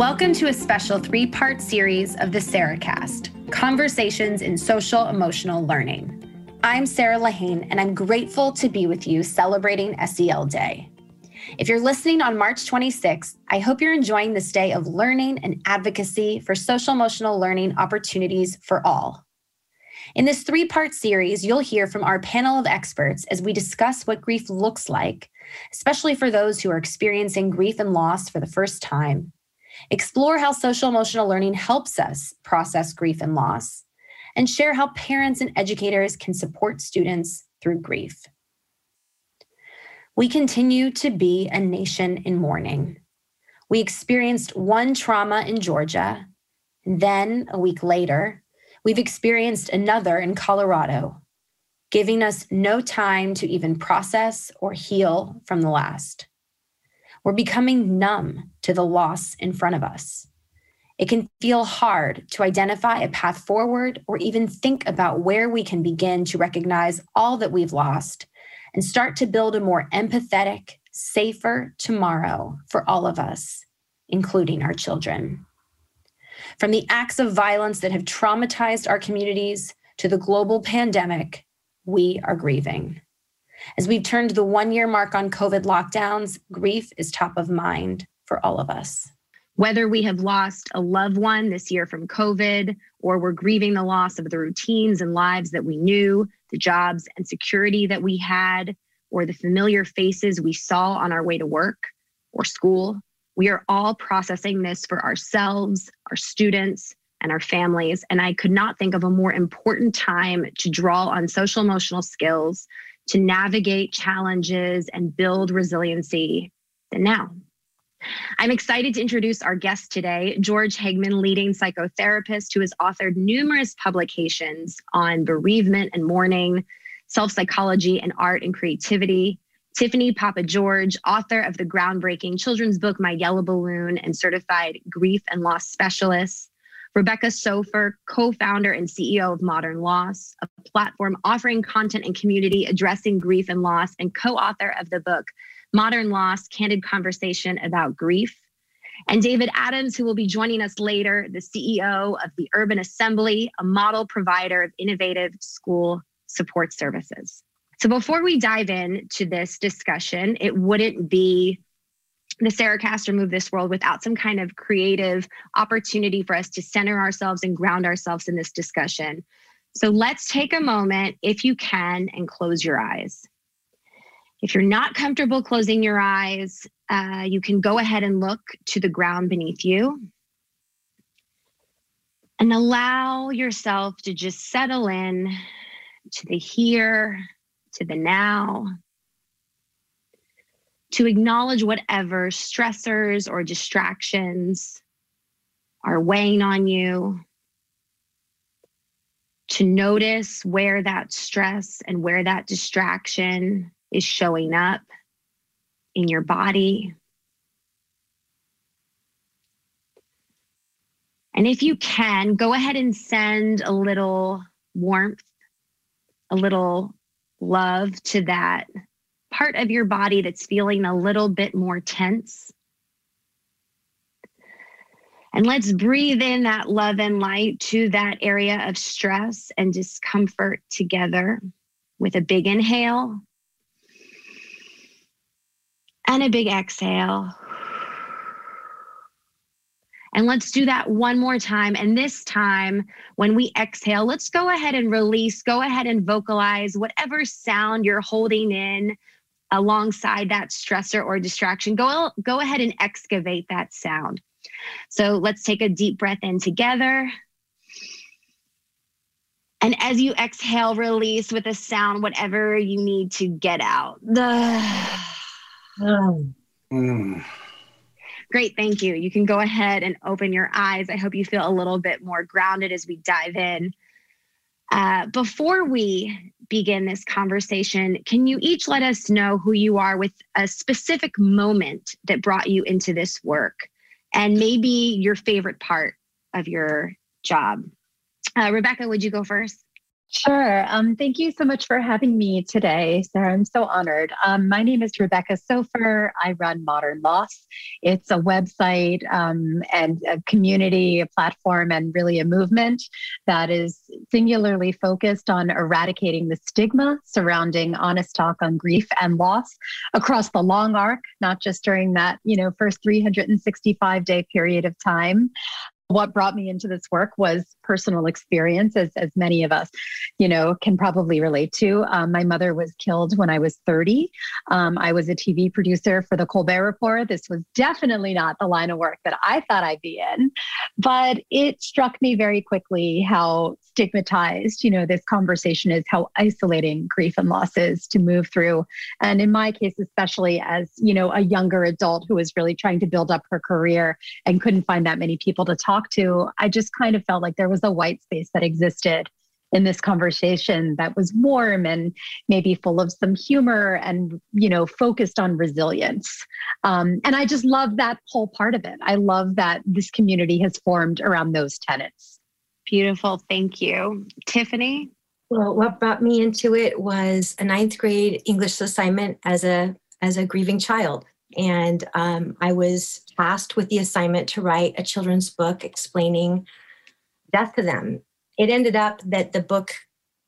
Welcome to a special three part series of the Sarahcast Conversations in Social Emotional Learning. I'm Sarah LaHayne, and I'm grateful to be with you celebrating SEL Day. If you're listening on March 26th, I hope you're enjoying this day of learning and advocacy for social emotional learning opportunities for all. In this three part series, you'll hear from our panel of experts as we discuss what grief looks like, especially for those who are experiencing grief and loss for the first time explore how social emotional learning helps us process grief and loss, and share how parents and educators can support students through grief. We continue to be a nation in mourning. We experienced one trauma in Georgia. Then, a week later, we've experienced another in Colorado, giving us no time to even process or heal from the last. We're becoming numb to the loss in front of us. It can feel hard to identify a path forward or even think about where we can begin to recognize all that we've lost and start to build a more empathetic, safer tomorrow for all of us, including our children. From the acts of violence that have traumatized our communities to the global pandemic, we are grieving. As we've turned the one year mark on COVID lockdowns, grief is top of mind for all of us. Whether we have lost a loved one this year from COVID, or we're grieving the loss of the routines and lives that we knew, the jobs and security that we had, or the familiar faces we saw on our way to work or school, we are all processing this for ourselves, our students, and our families. And I could not think of a more important time to draw on social emotional skills to navigate challenges and build resiliency than now. I'm excited to introduce our guest today, George Hagman, leading psychotherapist who has authored numerous publications on bereavement and mourning, self psychology, and art and creativity. Tiffany Papageorge, author of the groundbreaking children's book My Yellow Balloon and certified grief and loss specialist. Rebecca Soffer, co founder and CEO of Modern Loss, a platform offering content and community addressing grief and loss, and co author of the book Modern Loss Candid Conversation About Grief. And David Adams, who will be joining us later, the CEO of the Urban Assembly, a model provider of innovative school support services. So before we dive into this discussion, it wouldn't be the Sarahcast or Move This World without some kind of creative opportunity for us to center ourselves and ground ourselves in this discussion. So let's take a moment, if you can, and close your eyes. If you're not comfortable closing your eyes, uh, you can go ahead and look to the ground beneath you and allow yourself to just settle in to the here, to the now, to acknowledge whatever stressors or distractions are weighing on you, to notice where that stress and where that distraction is showing up in your body. And if you can, go ahead and send a little warmth, a little love to that part of your body that's feeling a little bit more tense. And let's breathe in that love and light to that area of stress and discomfort together with a big inhale and a big exhale. And let's do that one more time. And this time, when we exhale, let's go ahead and release, go ahead and vocalize whatever sound you're holding in alongside that stressor or distraction, go, go ahead and excavate that sound. So let's take a deep breath in together. And as you exhale, release with a sound whatever you need to get out. Mm. Great, thank you. You can go ahead and open your eyes. I hope you feel a little bit more grounded as we dive in. Uh, before we begin this conversation, can you each let us know who you are with a specific moment that brought you into this work and maybe your favorite part of your job? Uh, Rebecca, would you go first? Sure. Um, thank you so much for having me today, Sarah. I'm so honored. Um, my name is Rebecca Soffer. I run Modern Loss. It's a website um, and a community, a platform, and really a movement that is singularly focused on eradicating the stigma surrounding honest talk on grief and loss across the long arc, not just during that you know first 365 day period of time what brought me into this work was personal experience as, as many of us you know can probably relate to. Um, my mother was killed when i was 30 um, i was a tv producer for the colbert report. This was definitely not the line of work that i thought i'd be in but it struck me very quickly how stigmatized you know this conversation is how isolating grief and loss is to move through. And in my case especially as you know a younger adult who was really trying to build up her career and couldn't find that many people to talk to i just kind of felt like there was a white space that existed in this conversation that was warm and maybe full of some humor and you know focused on resilience um, and i just love that whole part of it i love that this community has formed around those tenets Beautiful. Thank you. Tiffany? Well, what brought me into it was a ninth grade English assignment as a as a grieving child. And um, I was tasked with the assignment to write a children's book explaining death to them. It ended up that the book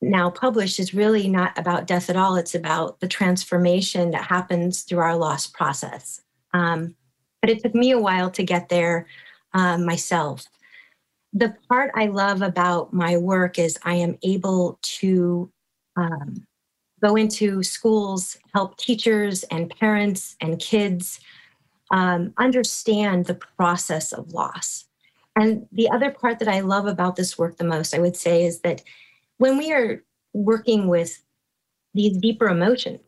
now published is really not about death at all. It's about the transformation that happens through our loss process. Um, but it took me a while to get there um, myself the part I love about my work is I am able to um, go into schools, help teachers and parents and kids um, understand the process of loss. And the other part that I love about this work the most, I would say, is that when we are working with these deeper emotions,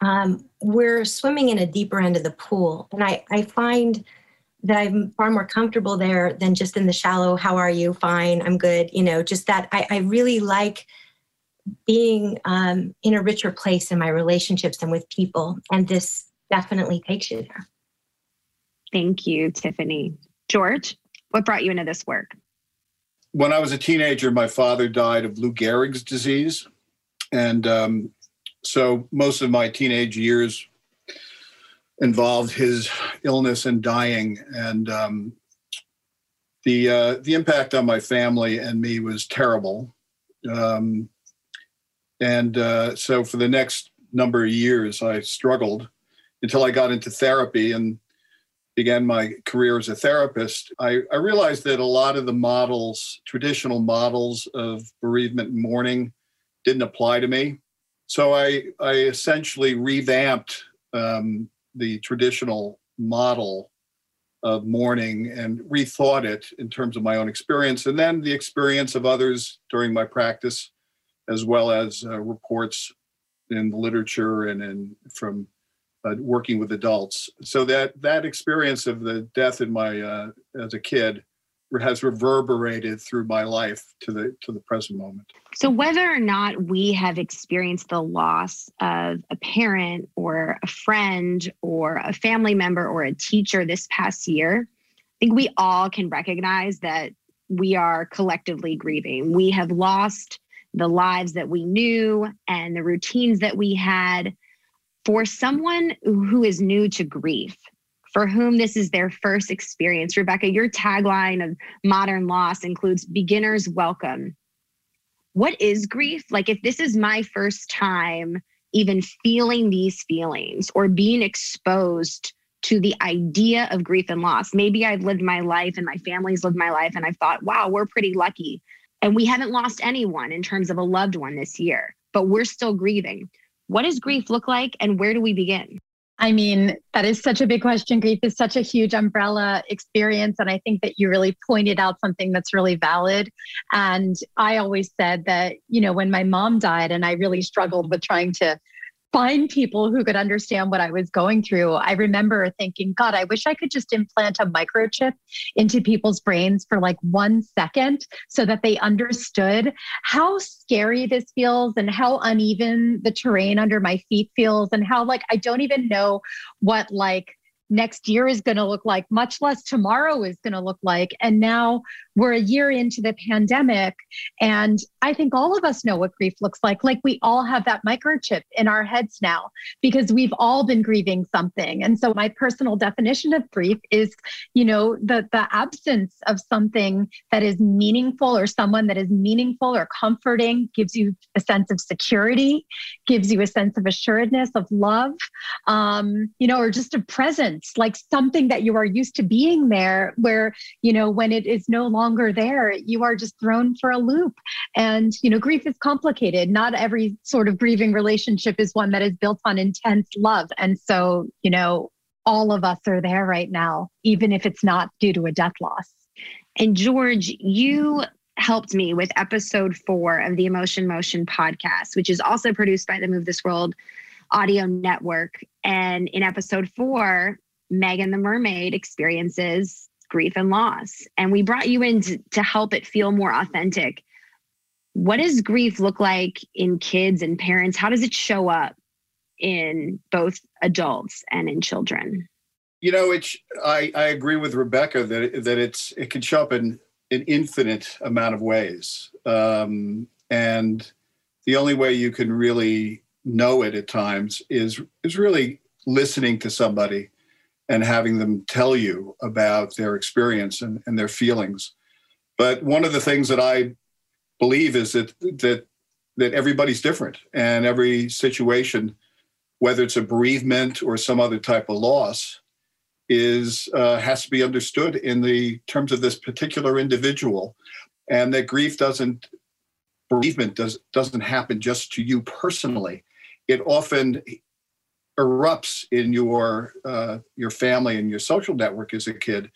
um, we're swimming in a deeper end of the pool. And I, I find that I'm far more comfortable there than just in the shallow, how are you? Fine, I'm good. You know, just that I, I really like being um, in a richer place in my relationships and with people. And this definitely takes you there. Thank you, Tiffany. George, what brought you into this work? When I was a teenager, my father died of Lou Gehrig's disease. And um, so most of my teenage years involved his illness and dying, and um, the uh, the impact on my family and me was terrible. Um, and uh, so for the next number of years, I struggled until I got into therapy and began my career as a therapist. I, I realized that a lot of the models, traditional models of bereavement and mourning, didn't apply to me. So I, I essentially revamped um, the traditional model of mourning and rethought it in terms of my own experience and then the experience of others during my practice as well as uh, reports in the literature and in from uh, working with adults so that that experience of the death in my uh, as a kid has reverberated through my life to the to the present moment. So whether or not we have experienced the loss of a parent or a friend or a family member or a teacher this past year, I think we all can recognize that we are collectively grieving. We have lost the lives that we knew and the routines that we had for someone who is new to grief for whom this is their first experience. Rebecca, your tagline of modern loss includes beginners welcome. What is grief? Like, if this is my first time even feeling these feelings or being exposed to the idea of grief and loss, maybe I've lived my life and my family's lived my life, and I've thought, wow, we're pretty lucky. And we haven't lost anyone in terms of a loved one this year, but we're still grieving. What does grief look like, and where do we begin? I mean, that is such a big question. Grief is such a huge umbrella experience. And I think that you really pointed out something that's really valid. And I always said that, you know, when my mom died and I really struggled with trying to find people who could understand what I was going through. I remember thinking, God, I wish I could just implant a microchip into people's brains for like one second so that they understood how scary this feels and how uneven the terrain under my feet feels and how like I don't even know what like next year is going to look like, much less tomorrow is going to look like. And now we're a year into the pandemic. And I think all of us know what grief looks like. Like we all have that microchip in our heads now because we've all been grieving something. And so my personal definition of grief is, you know, the, the absence of something that is meaningful or someone that is meaningful or comforting, gives you a sense of security, gives you a sense of assuredness, of love, um, you know, or just a presence, like something that you are used to being there, where, you know, when it is no longer there, you are just thrown for a loop. And, you know, grief is complicated. Not every sort of grieving relationship is one that is built on intense love. And so, you know, all of us are there right now, even if it's not due to a death loss. And George, you helped me with episode four of the Emotion Motion podcast, which is also produced by the Move This World audio network. And in episode four, Megan the Mermaid experiences grief and loss. And we brought you in to, to help it feel more authentic. What does grief look like in kids and parents? How does it show up in both adults and in children? You know, it's I, I agree with Rebecca that that it's it can show up in an infinite amount of ways. Um, and the only way you can really know it at times is is really listening to somebody and having them tell you about their experience and, and their feelings. But one of the things that I believe is that that that everybody's different and every situation, whether it's a bereavement or some other type of loss, is uh, has to be understood in the terms of this particular individual, and that grief doesn't bereavement does doesn't happen just to you personally. It often erupts in your uh, your family and your social network as a kid,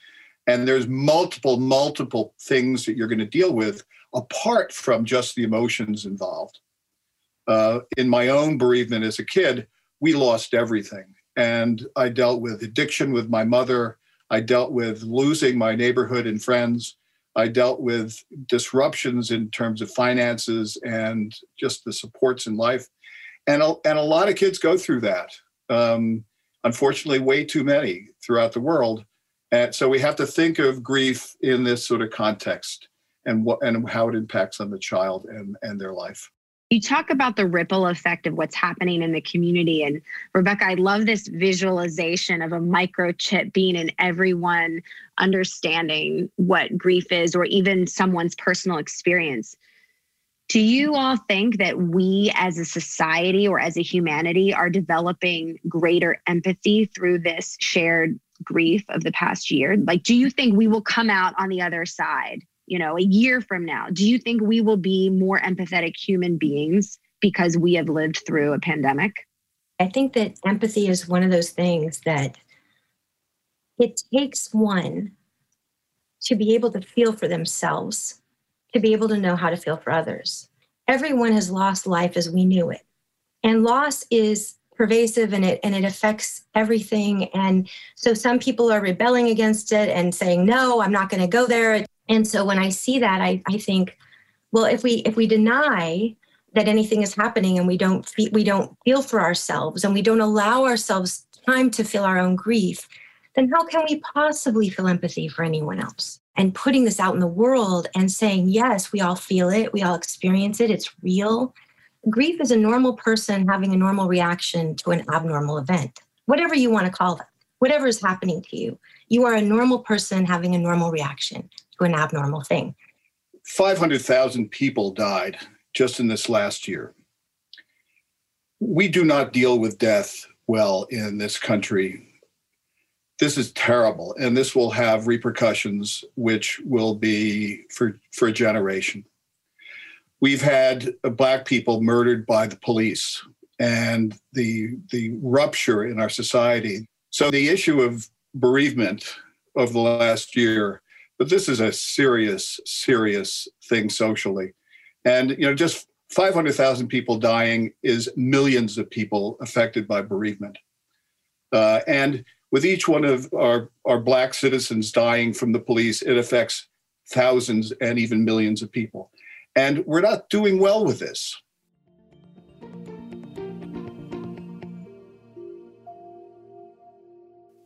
and there's multiple multiple things that you're going to deal with apart from just the emotions involved. Uh, in my own bereavement as a kid, we lost everything and I dealt with addiction with my mother. I dealt with losing my neighborhood and friends. I dealt with disruptions in terms of finances and just the supports in life. And a, and a lot of kids go through that. Um, unfortunately, way too many throughout the world. And so we have to think of grief in this sort of context and what and how it impacts on the child and, and their life you talk about the ripple effect of what's happening in the community. And Rebecca, I love this visualization of a microchip being in everyone understanding what grief is or even someone's personal experience. Do you all think that we as a society or as a humanity are developing greater empathy through this shared grief of the past year? Like, do you think we will come out on the other side you know, a year from now, do you think we will be more empathetic human beings because we have lived through a pandemic? I think that empathy is one of those things that it takes one to be able to feel for themselves, to be able to know how to feel for others. Everyone has lost life as we knew it. And loss is pervasive and it and it affects everything and so some people are rebelling against it and saying no i'm not going to go there and so when I see that, I, I think, well, if we if we deny that anything is happening and we don't feel, we don't feel for ourselves and we don't allow ourselves time to feel our own grief, then how can we possibly feel empathy for anyone else? And putting this out in the world and saying, yes, we all feel it, we all experience it, it's real. Grief is a normal person having a normal reaction to an abnormal event, whatever you want to call it, whatever is happening to you. You are a normal person having a normal reaction to an abnormal thing. 500,000 people died just in this last year. We do not deal with death well in this country. This is terrible, and this will have repercussions which will be for, for a generation. We've had black people murdered by the police and the, the rupture in our society. So, the issue of bereavement of the last year but this is a serious, serious thing socially. And, you know, just 500,000 people dying is millions of people affected by bereavement. Uh, and with each one of our, our Black citizens dying from the police, it affects thousands and even millions of people. And we're not doing well with this.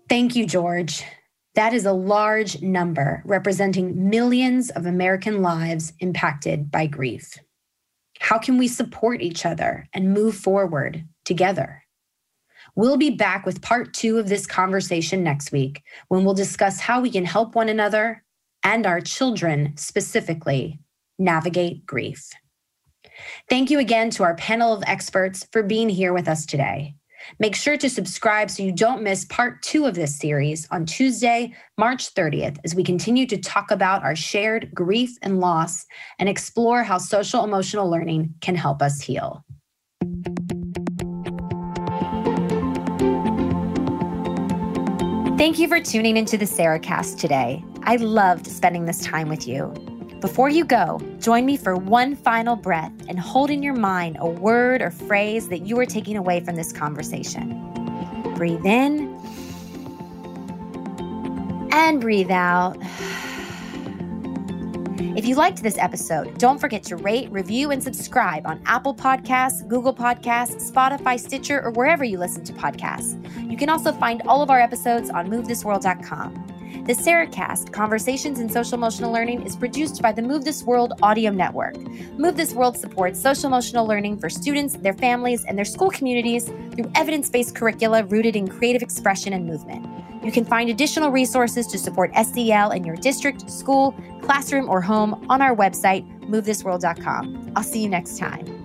Thank you, George. That is a large number representing millions of American lives impacted by grief. How can we support each other and move forward together? We'll be back with part two of this conversation next week when we'll discuss how we can help one another and our children specifically navigate grief. Thank you again to our panel of experts for being here with us today. Make sure to subscribe so you don't miss part two of this series on Tuesday, March 30th, as we continue to talk about our shared grief and loss and explore how social emotional learning can help us heal. Thank you for tuning into the Sarahcast today. I loved spending this time with you. Before you go, join me for one final breath and hold in your mind a word or phrase that you are taking away from this conversation. Breathe in and breathe out. If you liked this episode, don't forget to rate, review, and subscribe on Apple Podcasts, Google Podcasts, Spotify, Stitcher, or wherever you listen to podcasts. You can also find all of our episodes on movethisworld.com. The Sarahcast, Conversations in Social Emotional Learning, is produced by the Move This World Audio Network. Move This World supports social emotional learning for students, their families, and their school communities through evidence based curricula rooted in creative expression and movement. You can find additional resources to support SEL in your district, school, classroom, or home on our website, movethisworld.com. I'll see you next time.